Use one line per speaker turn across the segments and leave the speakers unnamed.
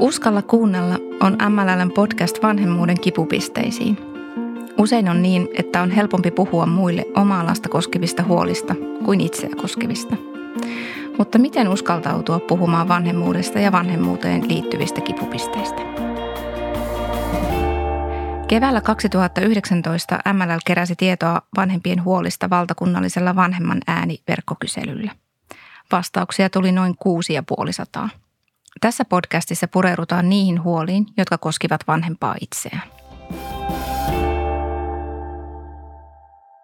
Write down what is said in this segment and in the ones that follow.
Uskalla kuunnella on MLLn podcast vanhemmuuden kipupisteisiin. Usein on niin, että on helpompi puhua muille omaa lasta koskevista huolista kuin itseä koskevista. Mutta miten uskaltautua puhumaan vanhemmuudesta ja vanhemmuuteen liittyvistä kipupisteistä? Keväällä 2019 MLL keräsi tietoa vanhempien huolista valtakunnallisella vanhemman ääni verkkokyselyllä. Vastauksia tuli noin kuusi ja puoli sataa. Tässä podcastissa pureudutaan niihin huoliin, jotka koskivat vanhempaa itseään.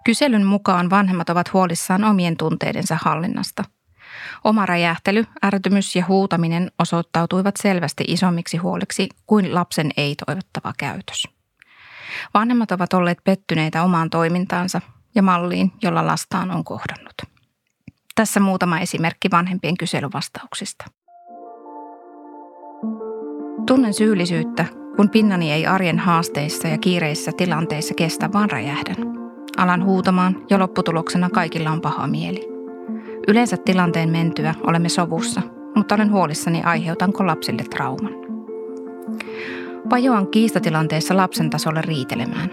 Kyselyn mukaan vanhemmat ovat huolissaan omien tunteidensa hallinnasta. Oma räjähtely, ärtymys ja huutaminen osoittautuivat selvästi isommiksi huoliksi kuin lapsen ei-toivottava käytös. Vanhemmat ovat olleet pettyneitä omaan toimintaansa ja malliin, jolla lastaan on kohdannut. Tässä muutama esimerkki vanhempien kyselyvastauksista. Tunnen syyllisyyttä, kun pinnani ei arjen haasteissa ja kiireissä tilanteissa kestä, vaan räjähdän. Alan huutamaan ja lopputuloksena kaikilla on paha mieli. Yleensä tilanteen mentyä olemme sovussa, mutta olen huolissani aiheutanko lapsille trauman. Vajoan kiistatilanteessa lapsen tasolle riitelemään.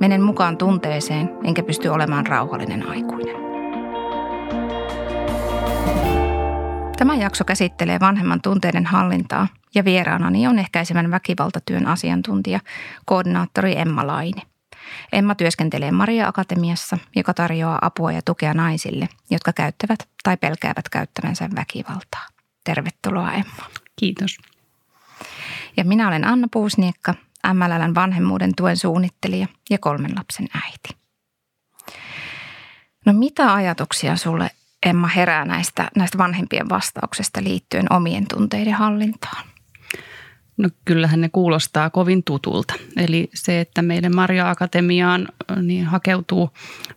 Menen mukaan tunteeseen, enkä pysty olemaan rauhallinen aikuinen. Tämä jakso käsittelee vanhemman tunteiden hallintaa ja vieraanani on ehkäisevän väkivaltatyön asiantuntija, koordinaattori Emma Laine. Emma työskentelee Maria Akatemiassa, joka tarjoaa apua ja tukea naisille, jotka käyttävät tai pelkäävät käyttävänsä väkivaltaa. Tervetuloa Emma.
Kiitos.
Ja minä olen Anna Puusniekka, MLLn vanhemmuuden tuen suunnittelija ja kolmen lapsen äiti. No mitä ajatuksia sulle Emma herää näistä, näistä vanhempien vastauksesta liittyen omien tunteiden hallintaan?
No kyllähän ne kuulostaa kovin tutulta. Eli se, että meidän Maria Akatemiaan niin hakeutuu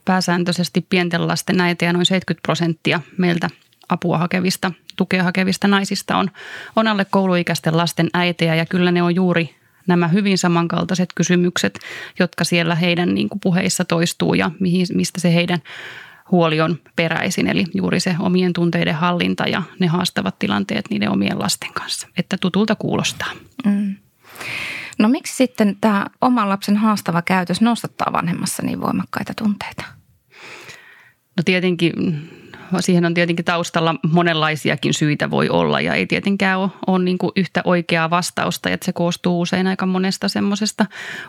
pääsääntöisesti pienten lasten äitiä ja noin 70 prosenttia meiltä apua hakevista, tukea hakevista naisista on, on alle kouluikäisten lasten äitejä ja kyllä ne on juuri nämä hyvin samankaltaiset kysymykset, jotka siellä heidän niin kuin puheissa toistuu ja mihin, mistä se heidän huoli on peräisin, eli juuri se omien tunteiden hallinta ja ne haastavat tilanteet niiden omien lasten kanssa, että tutulta kuulostaa. Mm.
No miksi sitten tämä oman lapsen haastava käytös nostattaa vanhemmassa niin voimakkaita tunteita?
No tietenkin siihen on tietenkin taustalla monenlaisiakin syitä voi olla ja ei tietenkään ole, ole niin kuin yhtä oikeaa vastausta, että se koostuu usein aika monesta semmoisesta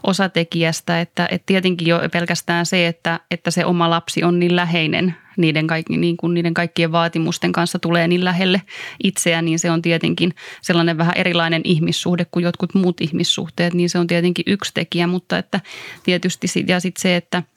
osatekijästä, että, että tietenkin jo pelkästään se, että, että se oma lapsi on niin läheinen niiden, kaikki, niin kuin niiden kaikkien vaatimusten kanssa tulee niin lähelle itseä, niin se on tietenkin sellainen vähän erilainen ihmissuhde kuin jotkut muut ihmissuhteet, niin se on tietenkin yksi tekijä, mutta että tietysti ja sitten se, että –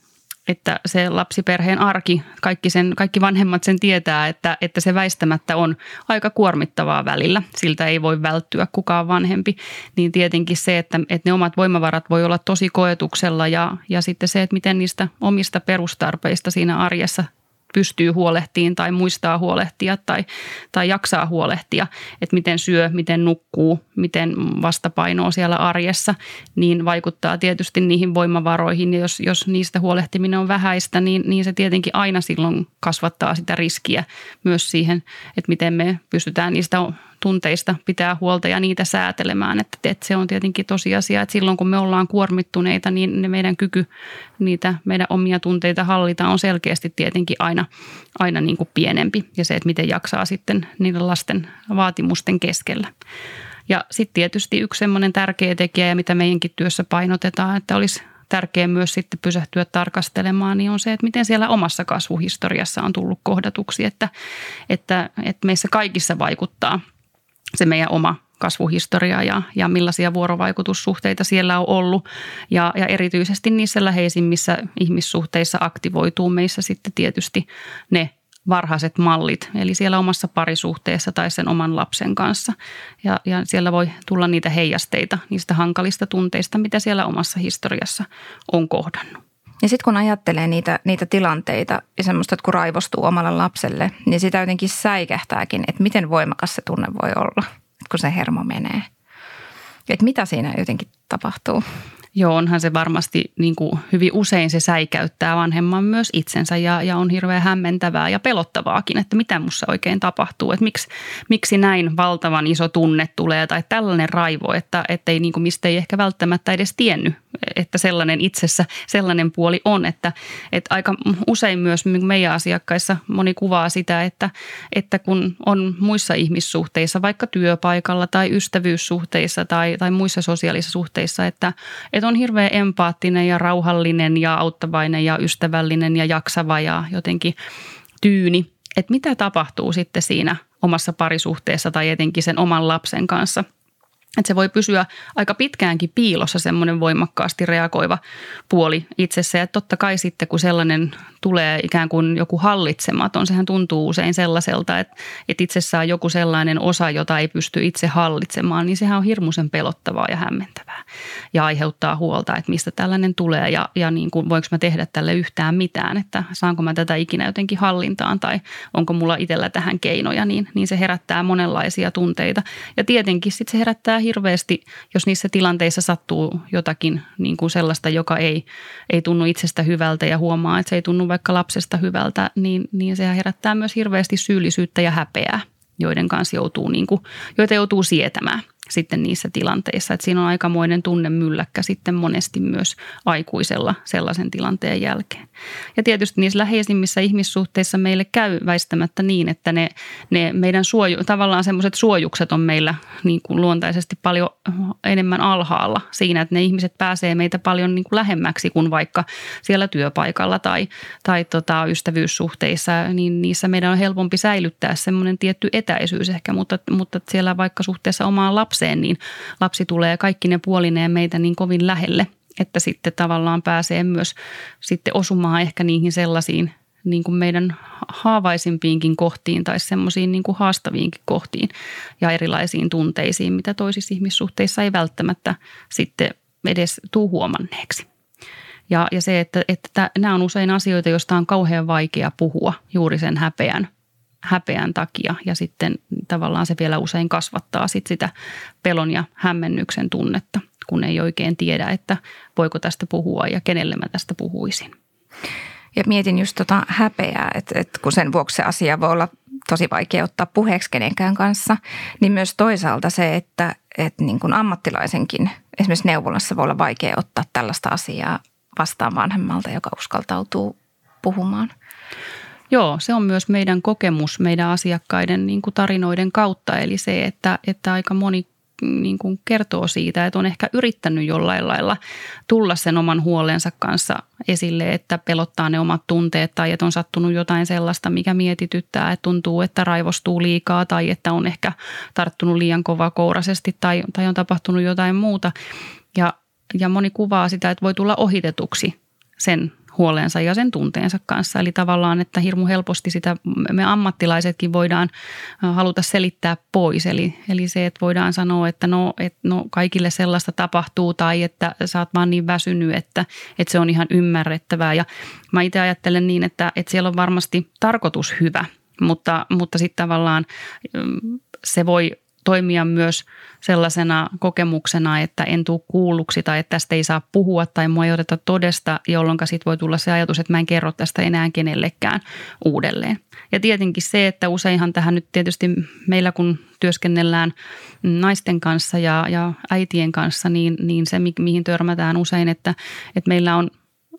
että se lapsiperheen arki, kaikki, sen, kaikki vanhemmat sen tietää, että, että se väistämättä on aika kuormittavaa välillä. Siltä ei voi välttyä kukaan vanhempi. Niin tietenkin se, että, että ne omat voimavarat voi olla tosi koetuksella ja, ja sitten se, että miten niistä omista perustarpeista siinä arjessa pystyy huolehtiin tai muistaa huolehtia tai, tai jaksaa huolehtia, että miten syö, miten nukkuu, miten vastapainoa siellä arjessa, niin vaikuttaa tietysti niihin voimavaroihin. Ja jos, jos niistä huolehtiminen on vähäistä, niin, niin se tietenkin aina silloin kasvattaa sitä riskiä myös siihen, että miten me pystytään niistä tunteista pitää huolta ja niitä säätelemään. Että, että se on tietenkin tosiasia, että silloin kun me ollaan kuormittuneita, niin ne meidän kyky niitä meidän omia tunteita hallita on selkeästi tietenkin aina, aina niin kuin pienempi. Ja se, että miten jaksaa sitten niiden lasten vaatimusten keskellä. Ja sitten tietysti yksi semmoinen tärkeä tekijä, ja mitä meidänkin työssä painotetaan, että olisi tärkeää myös sitten pysähtyä tarkastelemaan, niin on se, että miten siellä omassa kasvuhistoriassa on tullut kohdatuksi, että, että, että meissä kaikissa vaikuttaa – se meidän oma kasvuhistoria ja, ja millaisia vuorovaikutussuhteita siellä on ollut. Ja, ja erityisesti niissä läheisimmissä ihmissuhteissa aktivoituu meissä sitten tietysti ne varhaiset mallit, eli siellä omassa parisuhteessa tai sen oman lapsen kanssa. Ja, ja siellä voi tulla niitä heijasteita niistä hankalista tunteista, mitä siellä omassa historiassa on kohdannut.
Ja sitten kun ajattelee niitä, niitä tilanteita ja semmoista, että kun raivostuu omalle lapselle, niin sitä jotenkin säikähtääkin, että miten voimakas se tunne voi olla, kun se hermo menee. Että mitä siinä jotenkin tapahtuu?
Joo, onhan se varmasti niin kuin hyvin usein se säikäyttää vanhemman myös itsensä ja, ja on hirveän hämmentävää ja pelottavaakin, että mitä mussa oikein tapahtuu. Että miksi, miksi näin valtavan iso tunne tulee tai tällainen raivo, että, että ei, niin kuin, mistä ei ehkä välttämättä edes tiennyt, että sellainen itsessä sellainen puoli on. Että, että aika usein myös meidän asiakkaissa moni kuvaa sitä, että, että kun on muissa ihmissuhteissa, vaikka työpaikalla tai ystävyyssuhteissa tai, tai muissa sosiaalisissa suhteissa, että, että on hirveän empaattinen ja rauhallinen ja auttavainen ja ystävällinen ja jaksava ja jotenkin tyyni. Että mitä tapahtuu sitten siinä omassa parisuhteessa tai etenkin sen oman lapsen kanssa – että se voi pysyä aika pitkäänkin piilossa semmoinen voimakkaasti reagoiva puoli itsessä. Ja totta kai sitten kun sellainen tulee ikään kuin joku hallitsematon, sehän tuntuu usein sellaiselta, että, että itsessään on joku sellainen osa, jota ei pysty itse hallitsemaan, niin sehän on hirmuisen pelottavaa ja hämmentävää. Ja aiheuttaa huolta, että mistä tällainen tulee ja, ja niin kuin, voinko mä tehdä tälle yhtään mitään, että saanko mä tätä ikinä jotenkin hallintaan tai onko mulla itsellä tähän keinoja, niin, niin se herättää monenlaisia tunteita. Ja tietenkin sitten se herättää hirveästi, jos niissä tilanteissa sattuu jotakin niin kuin sellaista, joka ei, ei tunnu itsestä hyvältä ja huomaa, että se ei tunnu vaikka lapsesta hyvältä, niin, niin se herättää myös hirveästi syyllisyyttä ja häpeää, joiden kanssa joutuu, niin kuin, joita joutuu sietämään – sitten niissä tilanteissa. Että siinä on aikamoinen tunnemylläkkä sitten monesti myös aikuisella sellaisen tilanteen jälkeen. Ja tietysti niissä läheisimmissä ihmissuhteissa meille käy väistämättä niin, että ne, ne meidän suoju, tavallaan semmoiset suojukset on meillä niin kuin luontaisesti paljon enemmän alhaalla siinä, että ne ihmiset pääsee meitä paljon niin kuin lähemmäksi kuin vaikka siellä työpaikalla tai, tai tota ystävyyssuhteissa, niin niissä meidän on helpompi säilyttää semmoinen tietty etäisyys ehkä, mutta, mutta siellä vaikka suhteessa omaan lapseen niin lapsi tulee kaikki ne puolineen meitä niin kovin lähelle, että sitten tavallaan pääsee myös sitten osumaan ehkä niihin sellaisiin niin kuin meidän haavaisimpiinkin kohtiin tai semmoisiin niin haastaviinkin kohtiin ja erilaisiin tunteisiin, mitä toisissa ihmissuhteissa ei välttämättä sitten edes tuu huomanneeksi. Ja, ja se, että, että nämä on usein asioita, joista on kauhean vaikea puhua juuri sen häpeän häpeän takia ja sitten tavallaan se vielä usein kasvattaa sit sitä pelon ja hämmennyksen tunnetta, kun ei oikein tiedä, että voiko tästä puhua ja kenelle mä tästä puhuisin.
Ja mietin just tota häpeää, että, että kun sen vuoksi se asia voi olla tosi vaikea ottaa puheeksi kenenkään kanssa, niin myös toisaalta se, että, että niin kuin ammattilaisenkin esimerkiksi neuvolassa voi olla vaikea ottaa tällaista asiaa vastaan vanhemmalta, joka uskaltautuu puhumaan.
Joo, se on myös meidän kokemus meidän asiakkaiden niin kuin tarinoiden kautta. Eli se, että, että aika moni niin kuin kertoo siitä, että on ehkä yrittänyt jollain lailla tulla sen oman huolensa kanssa esille, että pelottaa ne omat tunteet tai että on sattunut jotain sellaista, mikä mietityttää, että tuntuu, että raivostuu liikaa tai että on ehkä tarttunut liian kova kourasesti tai, tai on tapahtunut jotain muuta. Ja, ja moni kuvaa sitä, että voi tulla ohitetuksi sen huolensa ja sen tunteensa kanssa. Eli tavallaan, että hirmu helposti sitä me ammattilaisetkin voidaan haluta selittää pois. Eli, eli se, että voidaan sanoa, että no, että no kaikille sellaista tapahtuu tai että sä oot vaan niin väsynyt, että, että se on ihan ymmärrettävää. Ja mä itse ajattelen niin, että, että siellä on varmasti tarkoitus hyvä, mutta, mutta sitten tavallaan se voi toimia myös sellaisena kokemuksena, että en tule kuulluksi tai että tästä ei saa puhua tai mua ei oteta todesta, jolloin sitten voi tulla se ajatus, että mä en kerro tästä enää kenellekään uudelleen. Ja tietenkin se, että useinhan tähän nyt tietysti meillä kun työskennellään naisten kanssa ja, ja äitien kanssa, niin, niin se mihin törmätään usein, että, että meillä on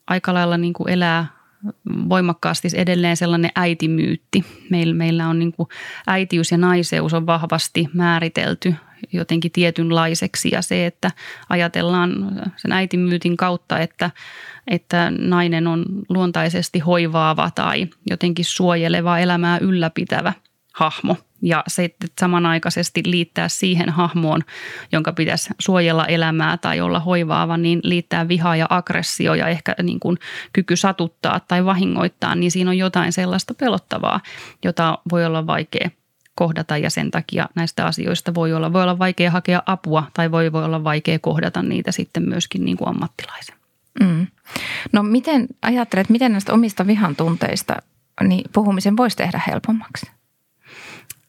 aika lailla niin kuin elää voimakkaasti edelleen sellainen äitimyytti. Meillä, meillä on niin kuin äitiys ja naiseus on vahvasti määritelty jotenkin tietynlaiseksi ja se, että ajatellaan sen äitimyytin kautta, että, että nainen on luontaisesti hoivaava tai jotenkin suojeleva elämää ylläpitävä hahmo – ja se samanaikaisesti liittää siihen hahmoon, jonka pitäisi suojella elämää tai olla hoivaava, niin liittää vihaa ja aggressio ja ehkä niin kuin kyky satuttaa tai vahingoittaa, niin siinä on jotain sellaista pelottavaa, jota voi olla vaikea kohdata ja sen takia näistä asioista voi olla, voi olla vaikea hakea apua tai voi, voi olla vaikea kohdata niitä sitten myöskin niin kuin ammattilaisen. Mm.
No miten ajattelet, miten näistä omista vihan tunteista niin puhumisen voisi tehdä helpommaksi?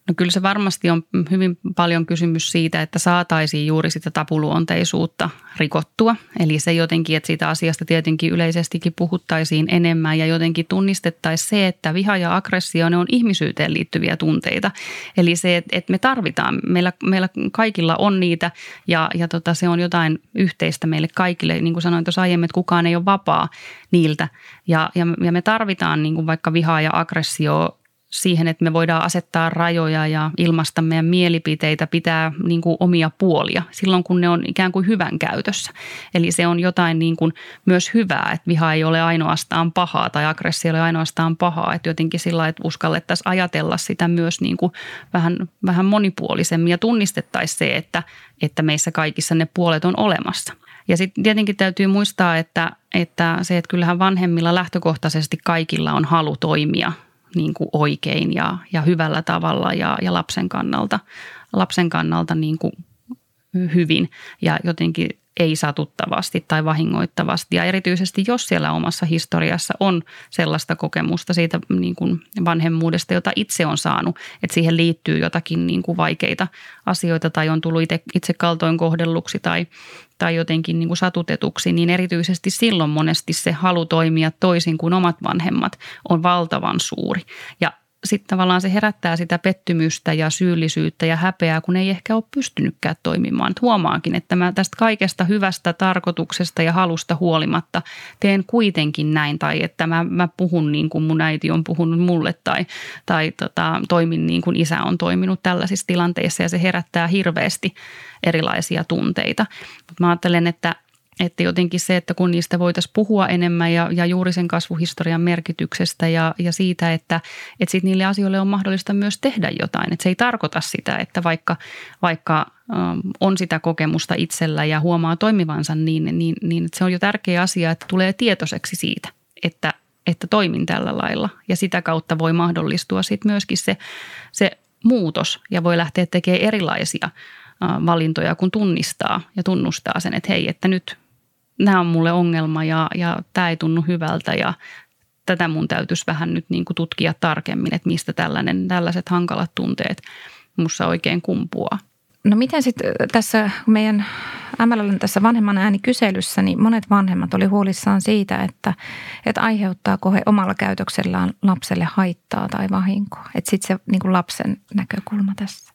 No kyllä se varmasti on hyvin paljon kysymys siitä, että saataisiin juuri sitä tapuluonteisuutta rikottua. Eli se jotenkin, että siitä asiasta tietenkin yleisestikin puhuttaisiin enemmän ja jotenkin tunnistettaisiin se, että viha ja aggressio ne on ihmisyyteen liittyviä tunteita. Eli se, että me tarvitaan, meillä, meillä kaikilla on niitä ja, ja tota, se on jotain yhteistä meille kaikille. Niin kuin sanoin tuossa aiemmin, että kukaan ei ole vapaa niiltä ja, ja, ja me tarvitaan niin kuin vaikka vihaa ja aggressio siihen, että me voidaan asettaa rajoja ja ilmaista meidän mielipiteitä, pitää niin kuin omia puolia silloin, kun ne on ikään kuin hyvän käytössä. Eli se on jotain niin kuin myös hyvää, että viha ei ole ainoastaan pahaa tai aggressio ei ole ainoastaan pahaa. Että jotenkin sillä että uskallettaisiin ajatella sitä myös niin kuin vähän, vähän monipuolisemmin ja tunnistettaisiin se, että, että meissä kaikissa ne puolet on olemassa. Ja sitten tietenkin täytyy muistaa, että, että se, että kyllähän vanhemmilla lähtökohtaisesti kaikilla on halu toimia – niin kuin oikein ja, ja hyvällä tavalla ja, ja lapsen kannalta, lapsen kannalta niin kuin hyvin. Ja jotenkin ei satuttavasti tai vahingoittavasti. Ja erityisesti jos siellä omassa historiassa on sellaista kokemusta siitä niin kuin vanhemmuudesta, jota itse on saanut, että siihen liittyy jotakin niin kuin vaikeita asioita tai on tullut itse, itse kaltoin kohdelluksi tai, tai jotenkin niin kuin satutetuksi, niin erityisesti silloin monesti se halu toimia toisin kuin omat vanhemmat on valtavan suuri. Ja sitten tavallaan se herättää sitä pettymystä ja syyllisyyttä ja häpeää, kun ei ehkä ole pystynytkään toimimaan. Et huomaakin, että mä tästä kaikesta hyvästä tarkoituksesta ja halusta huolimatta teen kuitenkin näin. Tai että mä, mä puhun niin kuin mun äiti on puhunut mulle tai, tai tota, toimin niin kuin isä on toiminut tällaisissa tilanteissa ja se herättää hirveästi erilaisia tunteita. Mutta mä ajattelen, että että jotenkin se, että kun niistä voitaisiin puhua enemmän ja, ja juuri sen kasvuhistorian merkityksestä ja, ja siitä, että, että sit niille asioille on mahdollista myös tehdä jotain. Että se ei tarkoita sitä, että vaikka, vaikka ähm, on sitä kokemusta itsellä ja huomaa toimivansa niin, niin, niin se on jo tärkeä asia, että tulee tietoiseksi siitä, että, että toimin tällä lailla. Ja sitä kautta voi mahdollistua sitten myöskin se, se muutos ja voi lähteä tekemään erilaisia äh, valintoja, kun tunnistaa ja tunnustaa sen, että hei, että nyt nämä on mulle ongelma ja, ja tämä ei tunnu hyvältä ja tätä mun täytyisi vähän nyt niin kuin tutkia tarkemmin, että mistä tällainen, tällaiset hankalat tunteet mussa oikein kumpuaa.
No miten sitten tässä meidän MLLn tässä vanhemman äänikyselyssä, niin monet vanhemmat oli huolissaan siitä, että, että aiheuttaako he omalla käytöksellään lapselle haittaa tai vahinkoa. Että sitten se niin kuin lapsen näkökulma tässä.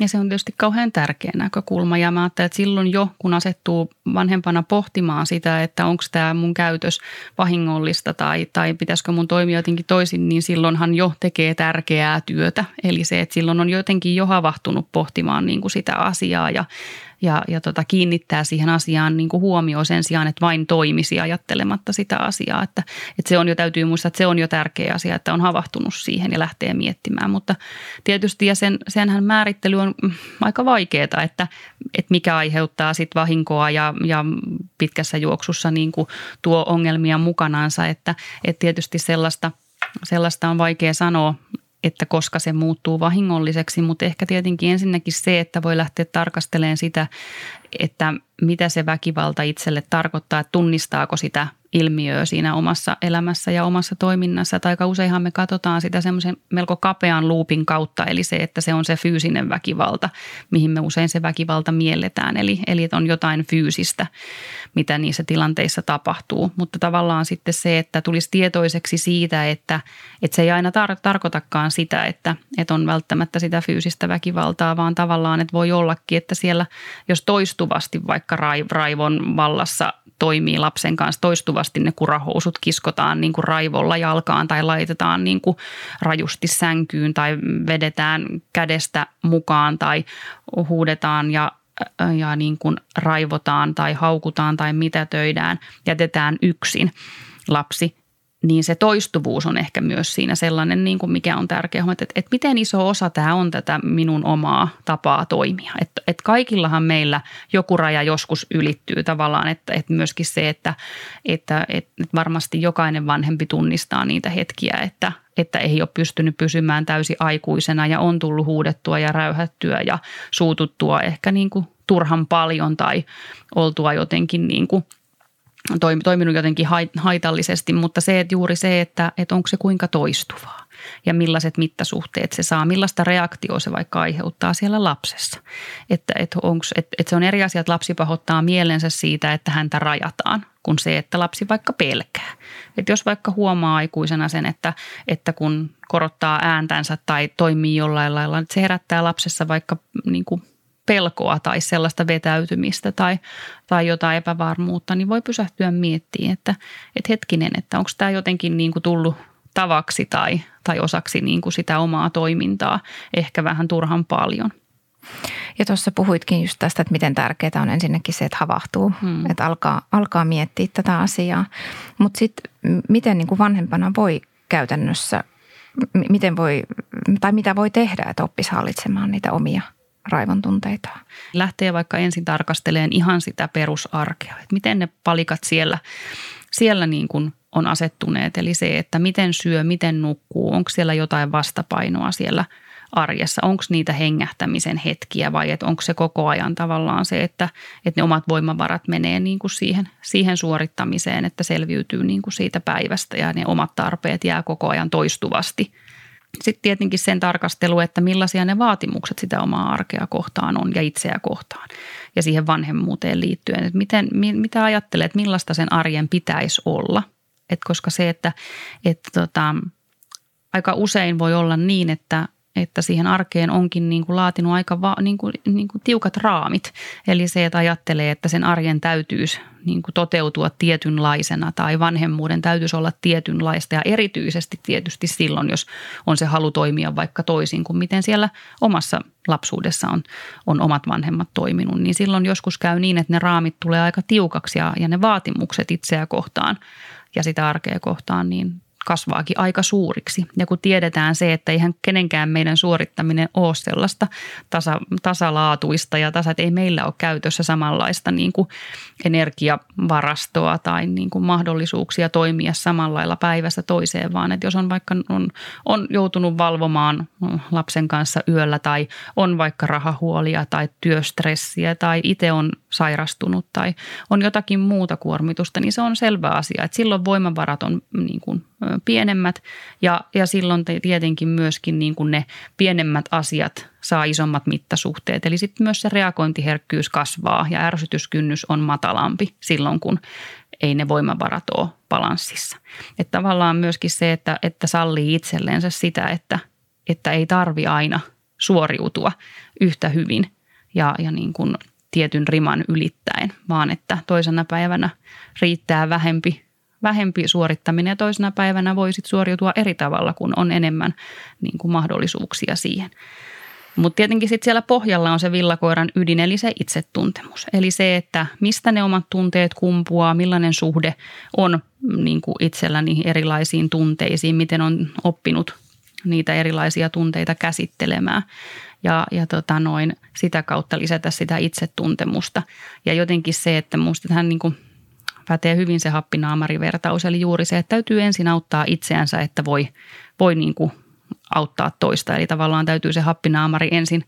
Ja se on tietysti kauhean tärkeä näkökulma ja mä ajattelen, että silloin jo kun asettuu vanhempana pohtimaan sitä, että onko tämä mun käytös vahingollista tai, tai pitäisikö mun toimia jotenkin toisin, niin silloinhan jo tekee tärkeää työtä. Eli se, että silloin on jotenkin jo havahtunut pohtimaan niin kuin sitä asiaa ja ja, ja tota, kiinnittää siihen asiaan niin kuin huomioon sen sijaan, että vain toimisi ajattelematta sitä asiaa. Että, että se on jo, täytyy muistaa, että se on jo tärkeä asia, että on havahtunut siihen ja lähtee miettimään. Mutta tietysti ja sen, senhän määrittely on aika vaikeaa, että, että mikä aiheuttaa sitten vahinkoa ja, ja pitkässä juoksussa niin kuin tuo ongelmia mukanaansa. Että, että tietysti sellaista, sellaista on vaikea sanoa että koska se muuttuu vahingolliseksi, mutta ehkä tietenkin ensinnäkin se, että voi lähteä tarkastelemaan sitä, että mitä se väkivalta itselle tarkoittaa, että tunnistaako sitä ilmiöä siinä omassa elämässä ja omassa toiminnassa. Tai aika useinhan me katsotaan sitä semmoisen melko kapean luupin kautta, eli se, että se on se fyysinen väkivalta, mihin me usein se väkivalta mielletään. Eli, eli että on jotain fyysistä, mitä niissä tilanteissa tapahtuu. Mutta tavallaan sitten se, että tulisi tietoiseksi siitä, että, että se ei aina tar- tarkoitakaan sitä, että, että on välttämättä sitä fyysistä väkivaltaa, vaan tavallaan, että voi ollakin, että siellä jos toistuvasti vaikka raivon vallassa toimii lapsen kanssa toistuvasti ne kurahousut kiskotaan niin kuin raivolla jalkaan tai laitetaan niin kuin rajusti sänkyyn tai vedetään kädestä mukaan tai huudetaan ja ja niin kuin raivotaan tai haukutaan tai mitätöidään, jätetään yksin lapsi, niin se toistuvuus on ehkä myös siinä sellainen, niin kuin mikä on tärkeä että, että miten iso osa tämä on tätä minun omaa tapaa toimia. Että, että kaikillahan meillä joku raja joskus ylittyy tavallaan, että, että myöskin se, että, että, että varmasti jokainen vanhempi tunnistaa niitä hetkiä, että, että ei ole pystynyt pysymään täysin aikuisena ja on tullut huudettua ja räyhättyä ja suututtua ehkä niin kuin turhan paljon tai oltua jotenkin niin kuin – toiminut jotenkin haitallisesti, mutta se, että juuri se, että, että onko se kuinka toistuvaa. ja millaiset mittasuhteet se saa, millaista reaktioa se vaikka aiheuttaa siellä lapsessa. Että, että, onks, että, että se on eri asia, että lapsi pahoittaa mielensä siitä, että häntä rajataan, kuin se, että lapsi vaikka pelkää. Että jos vaikka huomaa aikuisena sen, että, että kun korottaa ääntänsä tai toimii jollain lailla, että se herättää lapsessa vaikka niin kuin pelkoa tai sellaista vetäytymistä tai, tai jotain epävarmuutta, niin voi pysähtyä miettimään, että, että hetkinen, että onko tämä jotenkin niin kuin tullut tavaksi tai, tai osaksi niin kuin sitä omaa toimintaa ehkä vähän turhan paljon.
Ja tuossa puhuitkin just tästä, että miten tärkeää on ensinnäkin se, että havahtuu, hmm. että alkaa, alkaa miettiä tätä asiaa. Mutta sitten miten niin kuin vanhempana voi käytännössä, miten voi, tai mitä voi tehdä, että oppisi hallitsemaan niitä omia raivon tunteita.
Lähtee vaikka ensin tarkasteleen ihan sitä perusarkea, että miten ne palikat siellä, siellä niin kuin on asettuneet. Eli se, että miten syö, miten nukkuu, onko siellä jotain vastapainoa siellä arjessa, onko niitä hengähtämisen hetkiä vai onko se koko ajan tavallaan se, että, että ne omat voimavarat menee niin kuin siihen, siihen suorittamiseen, että selviytyy niin kuin siitä päivästä ja ne omat tarpeet jää koko ajan toistuvasti – sitten tietenkin sen tarkastelu, että millaisia ne vaatimukset sitä omaa arkea kohtaan on ja itseä kohtaan ja siihen vanhemmuuteen liittyen. Että miten, mitä ajattelet, että millaista sen arjen pitäisi olla? Et koska se, että, että tota, aika usein voi olla niin, että että siihen arkeen onkin niin kuin laatinut aika va, niin kuin, niin kuin tiukat raamit. Eli se, että ajattelee, että sen arjen täytyisi niin kuin toteutua tietynlaisena tai vanhemmuuden täytyisi olla tietynlaista ja erityisesti tietysti silloin, jos on se halu toimia vaikka toisin kuin miten siellä omassa lapsuudessa on, on omat vanhemmat toiminut, niin silloin joskus käy niin, että ne raamit tulee aika tiukaksi ja, ja ne vaatimukset itseä kohtaan ja sitä arkea kohtaan, niin kasvaakin aika suuriksi. Ja kun tiedetään se, että eihän kenenkään meidän suorittaminen ole sellaista tasa, tasalaatuista ja tasa, että ei meillä ole käytössä samanlaista niin kuin energiavarastoa tai niin kuin mahdollisuuksia toimia samalla päivästä toiseen, vaan että jos on vaikka on, on joutunut valvomaan lapsen kanssa yöllä tai on vaikka rahahuolia tai työstressiä tai itse on sairastunut tai on jotakin muuta kuormitusta, niin se on selvä asia, että silloin voimavarat on niin kuin pienemmät ja, ja silloin tietenkin myöskin niin kuin ne pienemmät asiat saa isommat mittasuhteet. Eli sitten myös se reagointiherkkyys kasvaa ja ärsytyskynnys on matalampi silloin, kun ei ne voimavarat ole balanssissa. Että tavallaan myöskin se, että, että sallii itselleensä sitä, että, että ei tarvi aina suoriutua yhtä hyvin ja, ja niin kuin tietyn riman ylittäen, vaan että toisena päivänä riittää vähempi vähempi suorittaminen ja toisena päivänä voisit suoriutua eri tavalla, kun on enemmän niin kuin mahdollisuuksia siihen. Mutta tietenkin sitten siellä pohjalla on se villakoiran ydin, eli se itsetuntemus. Eli se, että mistä ne omat tunteet kumpuaa, millainen suhde on niin kuin itsellä niihin erilaisiin tunteisiin, miten on oppinut niitä erilaisia tunteita käsittelemään ja, ja tota noin, sitä kautta lisätä sitä itsetuntemusta. Ja jotenkin se, että minusta tähän niin kuin pätee hyvin se happinaamarivertaus, eli juuri se, että täytyy ensin auttaa itseänsä, että voi, voi niin kuin auttaa toista. Eli tavallaan täytyy se happinaamari ensin,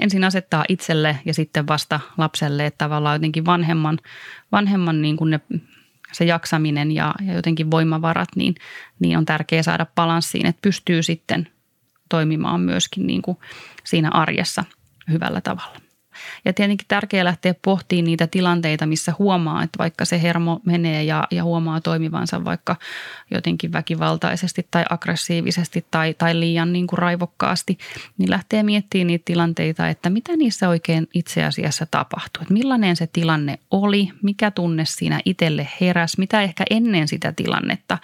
ensin asettaa itselle ja sitten vasta lapselle, että tavallaan jotenkin vanhemman, vanhemman niin kuin ne, se jaksaminen ja, ja jotenkin voimavarat, niin, niin on tärkeää saada balanssiin, että pystyy sitten toimimaan myöskin niin kuin siinä arjessa hyvällä tavalla. Ja tietenkin tärkeää lähteä pohtimaan niitä tilanteita, missä huomaa, että vaikka se hermo menee ja, ja huomaa toimivansa vaikka jotenkin väkivaltaisesti tai aggressiivisesti tai, tai liian niin kuin raivokkaasti, niin lähtee miettimään niitä tilanteita, että mitä niissä oikein itse asiassa tapahtuu. Että millainen se tilanne oli, mikä tunne siinä itselle heräs, mitä ehkä ennen sitä tilannetta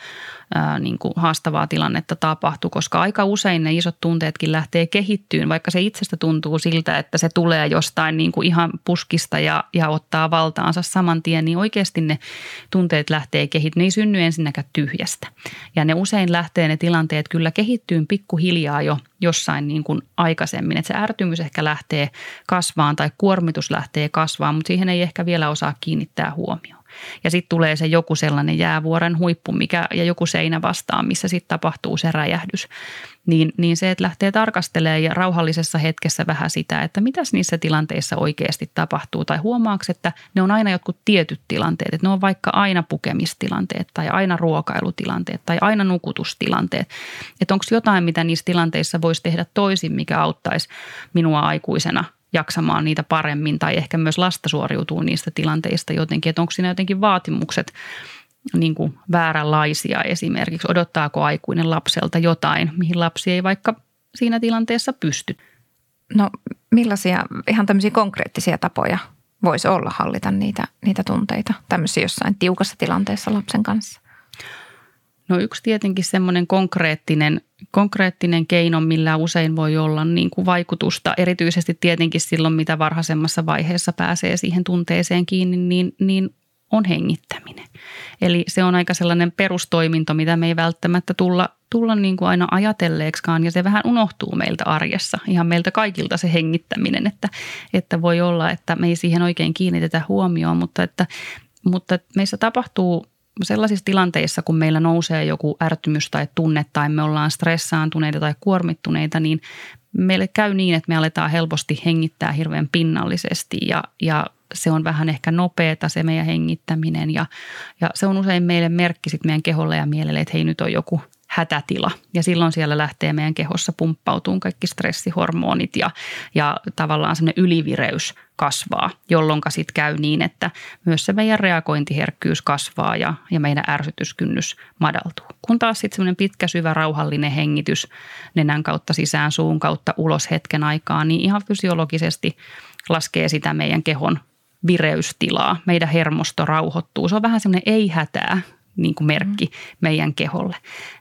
ää, niin kuin haastavaa tilannetta tapahtui, koska aika usein ne isot tunteetkin lähtee kehittyyn, vaikka se itsestä tuntuu siltä, että se tulee jostain niin kuin ihan puskista ja, ja ottaa valtaansa saman tien, niin oikeasti ne tunteet lähtee kehittymään. Ne ei synny ensinnäkään tyhjästä. Ja ne usein lähtee ne tilanteet kyllä kehittyyn pikkuhiljaa jo jossain niin kuin aikaisemmin. Että se ärtymys ehkä lähtee kasvaan tai kuormitus lähtee kasvaan, mutta siihen ei ehkä vielä osaa kiinnittää huomioon. Ja sitten tulee se joku sellainen jäävuoren huippu mikä, ja joku seinä vastaan, missä sitten tapahtuu se räjähdys. Niin, niin se, että lähtee tarkastelemaan ja rauhallisessa hetkessä vähän sitä, että mitäs niissä tilanteissa oikeasti tapahtuu. Tai huomaaks, että ne on aina jotkut tietyt tilanteet. Että ne on vaikka aina pukemistilanteet tai aina ruokailutilanteet tai aina nukutustilanteet. Että onko jotain, mitä niissä tilanteissa voisi tehdä toisin, mikä auttaisi minua aikuisena – jaksamaan niitä paremmin tai ehkä myös lasta suoriutuu niistä tilanteista jotenkin, että onko siinä jotenkin vaatimukset niin kuin vääränlaisia esimerkiksi. Odottaako aikuinen lapselta jotain, mihin lapsi ei vaikka siinä tilanteessa pysty?
No millaisia ihan tämmöisiä konkreettisia tapoja voisi olla hallita niitä, niitä tunteita tämmöisiä jossain tiukassa tilanteessa lapsen kanssa?
No yksi tietenkin semmoinen konkreettinen, konkreettinen keino, millä usein voi olla niin kuin vaikutusta, erityisesti tietenkin silloin, mitä varhaisemmassa vaiheessa pääsee siihen tunteeseen kiinni, niin, niin on hengittäminen. Eli se on aika sellainen perustoiminto, mitä me ei välttämättä tulla, tulla niin kuin aina ajatelleeksikaan ja se vähän unohtuu meiltä arjessa, ihan meiltä kaikilta se hengittäminen, että, että voi olla, että me ei siihen oikein kiinnitetä huomioon, mutta että, mutta meissä tapahtuu sellaisissa tilanteissa, kun meillä nousee joku ärtymys tai tunne tai me ollaan stressaantuneita tai kuormittuneita, niin meille käy niin, että me aletaan helposti hengittää hirveän pinnallisesti ja, ja se on vähän ehkä nopeata se meidän hengittäminen ja, ja se on usein meille merkki sitten meidän keholle ja mielelle, että hei nyt on joku hätätila. Ja silloin siellä lähtee meidän kehossa pumppautuun kaikki stressihormonit ja, ja tavallaan semmoinen ylivireys kasvaa, jolloin sitten käy niin, että myös se meidän reagointiherkkyys kasvaa ja, ja meidän ärsytyskynnys madaltuu. Kun taas sitten semmoinen pitkä, syvä, rauhallinen hengitys nenän kautta sisään, suun kautta ulos hetken aikaa, niin ihan fysiologisesti laskee sitä meidän kehon vireystilaa. Meidän hermosto rauhoittuu. Se on vähän semmoinen ei-hätää niin kuin merkki mm. meidän keholle.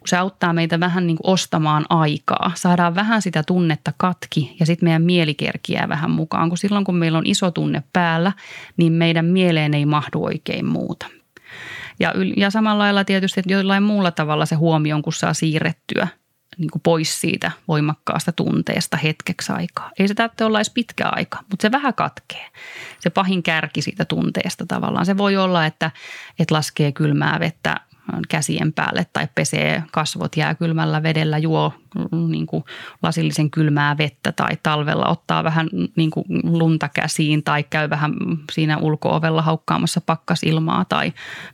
Se auttaa meitä vähän niin kuin ostamaan aikaa. Saadaan vähän sitä tunnetta katki ja sitten meidän mieli kerkiää vähän mukaan. Kun silloin kun meillä on iso tunne päällä, niin meidän mieleen ei mahdu oikein muuta. Ja, ja samalla lailla tietysti, että jollain muulla tavalla se huomioon, kun saa siirrettyä niin kuin pois siitä voimakkaasta tunteesta hetkeksi aikaa. Ei se tarvitse olla edes pitkä aika, mutta se vähän katkee. Se pahin kärki siitä tunteesta tavallaan. Se voi olla, että, että laskee kylmää vettä käsien päälle tai pesee kasvot jääkylmällä vedellä, juo niin kuin lasillisen kylmää vettä tai talvella ottaa vähän niin kuin lunta käsiin tai käy vähän siinä ulkoovella haukkaamassa pakkasilmaa tai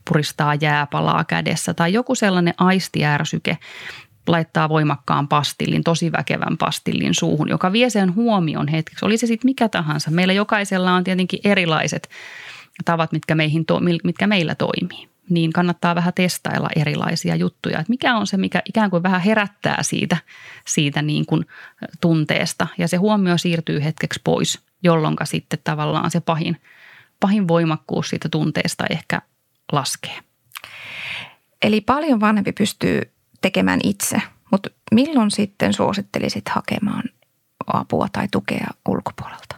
puristaa jääpalaa kädessä tai joku sellainen aistiärsyke, laittaa voimakkaan pastillin, tosi väkevän pastillin suuhun, joka vie sen huomion hetkeksi. Oli se sitten mikä tahansa. Meillä jokaisella on tietenkin erilaiset tavat, mitkä, meihin to, mitkä meillä toimii. Niin kannattaa vähän testailla erilaisia juttuja. Että mikä on se, mikä ikään kuin vähän herättää siitä, siitä niin kuin tunteesta. Ja se huomio siirtyy hetkeksi pois, jolloin sitten tavallaan se pahin, pahin voimakkuus siitä tunteesta ehkä laskee.
Eli paljon vanhempi pystyy tekemään itse. Mutta milloin sitten suosittelisit hakemaan apua tai tukea ulkopuolelta?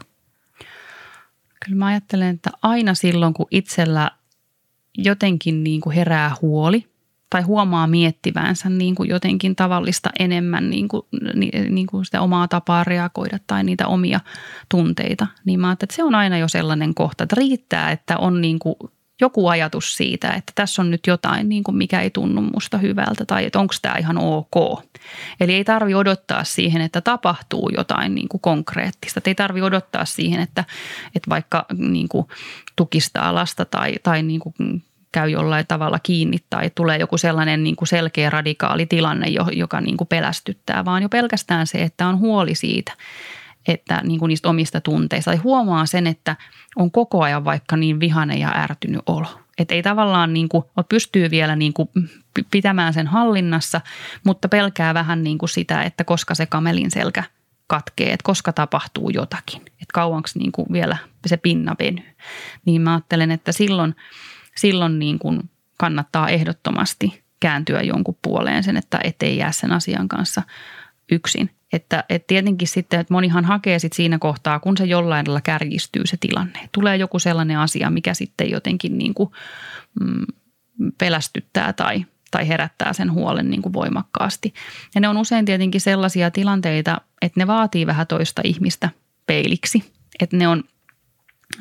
Kyllä mä ajattelen, että aina silloin, kun itsellä jotenkin niin kuin herää huoli tai huomaa miettivänsä niin kuin jotenkin tavallista enemmän niin kuin, niin kuin sitä omaa tapaa reagoida tai niitä omia tunteita, niin mä ajattelen, että se on aina jo sellainen kohta, että riittää, että on niin kuin joku ajatus siitä, että tässä on nyt jotain, niin kuin mikä ei tunnu musta hyvältä tai että onko tämä ihan ok. Eli ei tarvi odottaa siihen, että tapahtuu jotain niin kuin konkreettista. ei tarvi odottaa siihen, että, että vaikka niin kuin tukistaa lasta tai, tai niin kuin käy jollain tavalla kiinni tai tulee joku sellainen niin kuin selkeä radikaali tilanne, joka niin kuin pelästyttää, vaan jo pelkästään se, että on huoli siitä, että niin kuin niistä omista tunteista. Tai huomaa sen, että on koko ajan vaikka niin vihane ja ärtynyt olo. Että ei tavallaan niin kuin, pystyy vielä niin kuin pitämään sen hallinnassa, mutta pelkää vähän niin kuin sitä, että koska se kamelin selkä katkee, että koska tapahtuu jotakin. Että kauanko niin kuin vielä se pinna venyy. Niin mä ajattelen, että silloin, silloin niin kuin kannattaa ehdottomasti kääntyä jonkun puoleen sen, että ettei jää sen asian kanssa yksin. Että, että tietenkin sitten, että monihan hakee sit siinä kohtaa, kun se jollain lailla kärjistyy se tilanne. Tulee joku sellainen asia, mikä sitten jotenkin niin kuin, mm, pelästyttää tai, tai herättää sen huolen niin kuin voimakkaasti. Ja ne on usein tietenkin sellaisia tilanteita, että ne vaatii vähän toista ihmistä peiliksi. Että ne on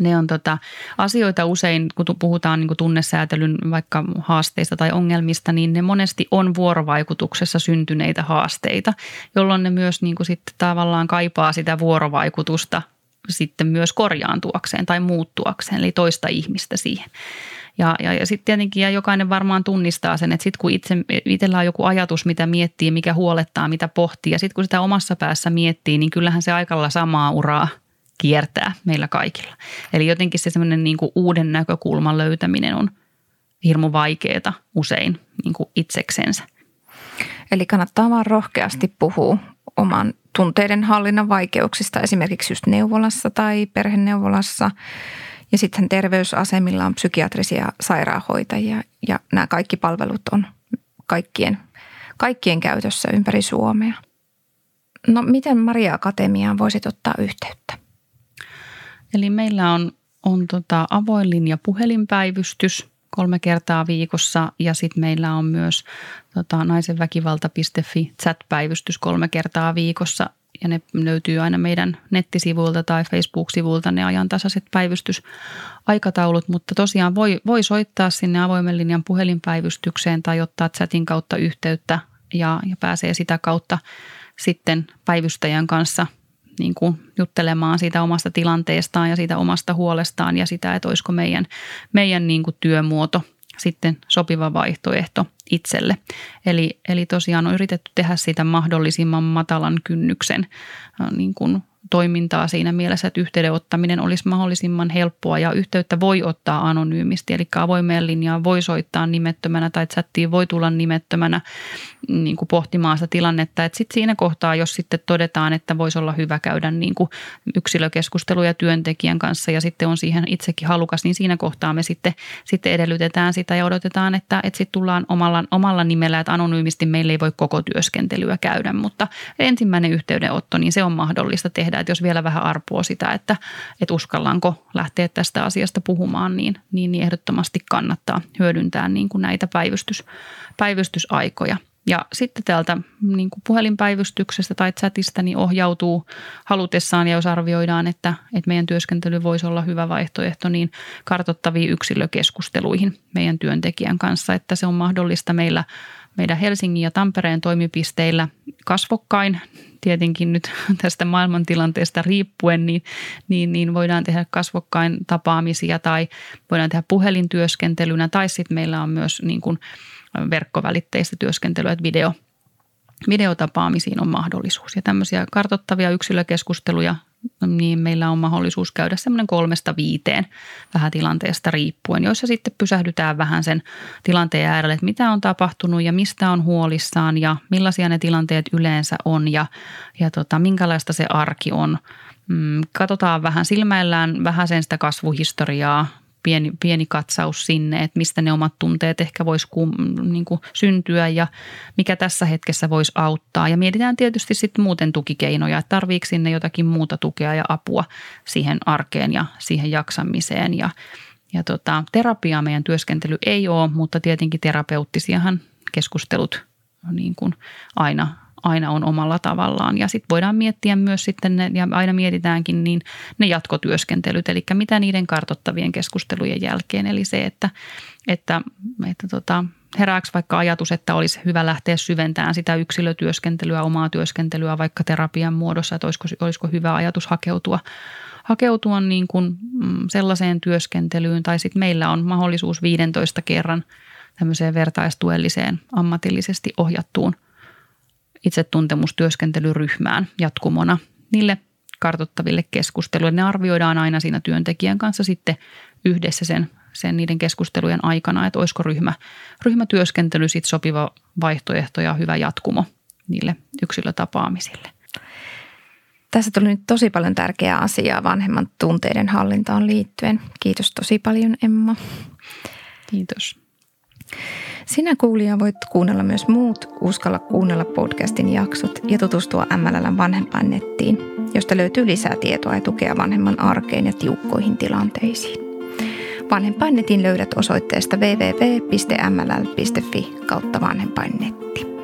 ne on tota, asioita usein, kun puhutaan niin kuin tunnesäätelyn vaikka haasteista tai ongelmista, niin ne monesti on vuorovaikutuksessa syntyneitä haasteita, jolloin ne myös niin kuin sitten tavallaan kaipaa sitä vuorovaikutusta sitten myös korjaantuakseen tai muuttuakseen, eli toista ihmistä siihen. Ja, ja, ja sitten tietenkin, ja jokainen varmaan tunnistaa sen, että sitten kun itse, itsellä on joku ajatus, mitä miettii, mikä huolettaa, mitä pohtii, ja sitten kun sitä omassa päässä miettii, niin kyllähän se aikalla samaa uraa kiertää meillä kaikilla. Eli jotenkin se semmoinen niin uuden näkökulman löytäminen on hirmu vaikeaa usein niin kuin itseksensä.
Eli kannattaa vaan rohkeasti puhua oman tunteiden hallinnan vaikeuksista esimerkiksi just neuvolassa tai perheneuvolassa. Ja sitten terveysasemilla on psykiatrisia sairaanhoitajia ja nämä kaikki palvelut on kaikkien, kaikkien käytössä ympäri Suomea. No miten Maria Akatemiaan voisit ottaa yhteyttä?
Eli meillä on, on tota avoin linja puhelinpäivystys kolme kertaa viikossa ja sitten meillä on myös tota, naisenväkivalta.fi chat-päivystys kolme kertaa viikossa. Ja ne löytyy aina meidän nettisivuilta tai Facebook-sivuilta ne ajantasaiset päivystysaikataulut, mutta tosiaan voi, voi soittaa sinne avoimen linjan puhelinpäivystykseen tai ottaa chatin kautta yhteyttä ja, ja pääsee sitä kautta sitten päivystäjän kanssa niin kuin juttelemaan siitä omasta tilanteestaan ja siitä omasta huolestaan ja sitä, että olisiko meidän, meidän niin kuin työmuoto sitten sopiva vaihtoehto itselle. Eli, eli tosiaan on yritetty tehdä siitä mahdollisimman matalan kynnyksen niin kuin toimintaa siinä mielessä, että yhteyden ottaminen olisi mahdollisimman helppoa ja yhteyttä voi ottaa anonyymisti. Eli avoimeen linjaan voi soittaa nimettömänä tai chattiin voi tulla nimettömänä niin kuin pohtimaan sitä tilannetta. Että sit siinä kohtaa, jos sitten todetaan, että voisi olla hyvä käydä niin kuin yksilökeskusteluja työntekijän kanssa ja sitten on siihen itsekin halukas, niin siinä kohtaa me sitten, sitten edellytetään sitä ja odotetaan, että, että sitten tullaan omalla, omalla nimellä, että anonyymisti meillä ei voi koko työskentelyä käydä, mutta ensimmäinen yhteydenotto, niin se on mahdollista tehdä että jos vielä vähän arpoa sitä, että, että uskallanko lähteä tästä asiasta puhumaan, niin, niin, niin ehdottomasti kannattaa hyödyntää niin kuin näitä päivystys, päivystysaikoja. Ja sitten täältä niin kuin puhelinpäivystyksestä tai chatista niin ohjautuu halutessaan ja jos arvioidaan, että, että meidän työskentely voisi olla hyvä vaihtoehto, niin kartottaviin yksilökeskusteluihin meidän työntekijän kanssa, että se on mahdollista meillä meidän Helsingin ja Tampereen toimipisteillä kasvokkain tietenkin nyt tästä maailmantilanteesta riippuen, niin, niin, niin voidaan tehdä kasvokkain tapaamisia tai voidaan tehdä puhelintyöskentelynä tai sitten meillä on myös niin kuin verkkovälitteistä työskentelyä, että video, videotapaamisiin on mahdollisuus. Ja tämmöisiä kartottavia yksilökeskusteluja niin meillä on mahdollisuus käydä semmoinen kolmesta viiteen vähän tilanteesta riippuen, joissa sitten pysähdytään vähän sen tilanteen äärelle, että mitä on tapahtunut ja mistä on huolissaan ja millaisia ne tilanteet yleensä on ja, ja tota, minkälaista se arki on. Mm, katsotaan vähän, silmäillään vähän sen sitä kasvuhistoriaa, pieni, pieni katsaus sinne, että mistä ne omat tunteet ehkä voisi niin syntyä ja mikä tässä hetkessä voisi auttaa. Ja mietitään tietysti sitten muuten tukikeinoja, että tarviiko sinne jotakin muuta tukea ja apua siihen arkeen ja siihen jaksamiseen. Ja, ja tota, terapiaa meidän työskentely ei ole, mutta tietenkin terapeuttisiahan keskustelut niin kuin aina aina on omalla tavallaan. Ja sitten voidaan miettiä myös sitten, ne, ja aina mietitäänkin, niin ne jatkotyöskentelyt, eli mitä niiden kartottavien keskustelujen jälkeen. Eli se, että, että, että tota, herääkö vaikka ajatus, että olisi hyvä lähteä syventämään sitä yksilötyöskentelyä, omaa työskentelyä vaikka terapian muodossa, että olisiko, olisiko hyvä ajatus hakeutua hakeutua niin kuin mm, sellaiseen työskentelyyn, tai sitten meillä on mahdollisuus 15 kerran tämmöiseen vertaistuelliseen ammatillisesti ohjattuun – itsetuntemustyöskentelyryhmään jatkumona niille kartottaville keskusteluille. Ne arvioidaan aina siinä työntekijän kanssa sitten yhdessä sen, sen niiden keskustelujen aikana, että olisiko ryhmä, ryhmätyöskentely sitten sopiva vaihtoehto ja hyvä jatkumo niille yksilötapaamisille.
Tässä tuli nyt tosi paljon tärkeää asiaa vanhemman tunteiden hallintaan liittyen. Kiitos tosi paljon Emma.
Kiitos.
Sinä kuulija voit kuunnella myös muut Uskalla kuunnella podcastin jaksot ja tutustua MLLn vanhempainnettiin, josta löytyy lisää tietoa ja tukea vanhemman arkeen ja tiukkoihin tilanteisiin. Vanhempainnetin löydät osoitteesta www.mll.fi kautta vanhempainnetti.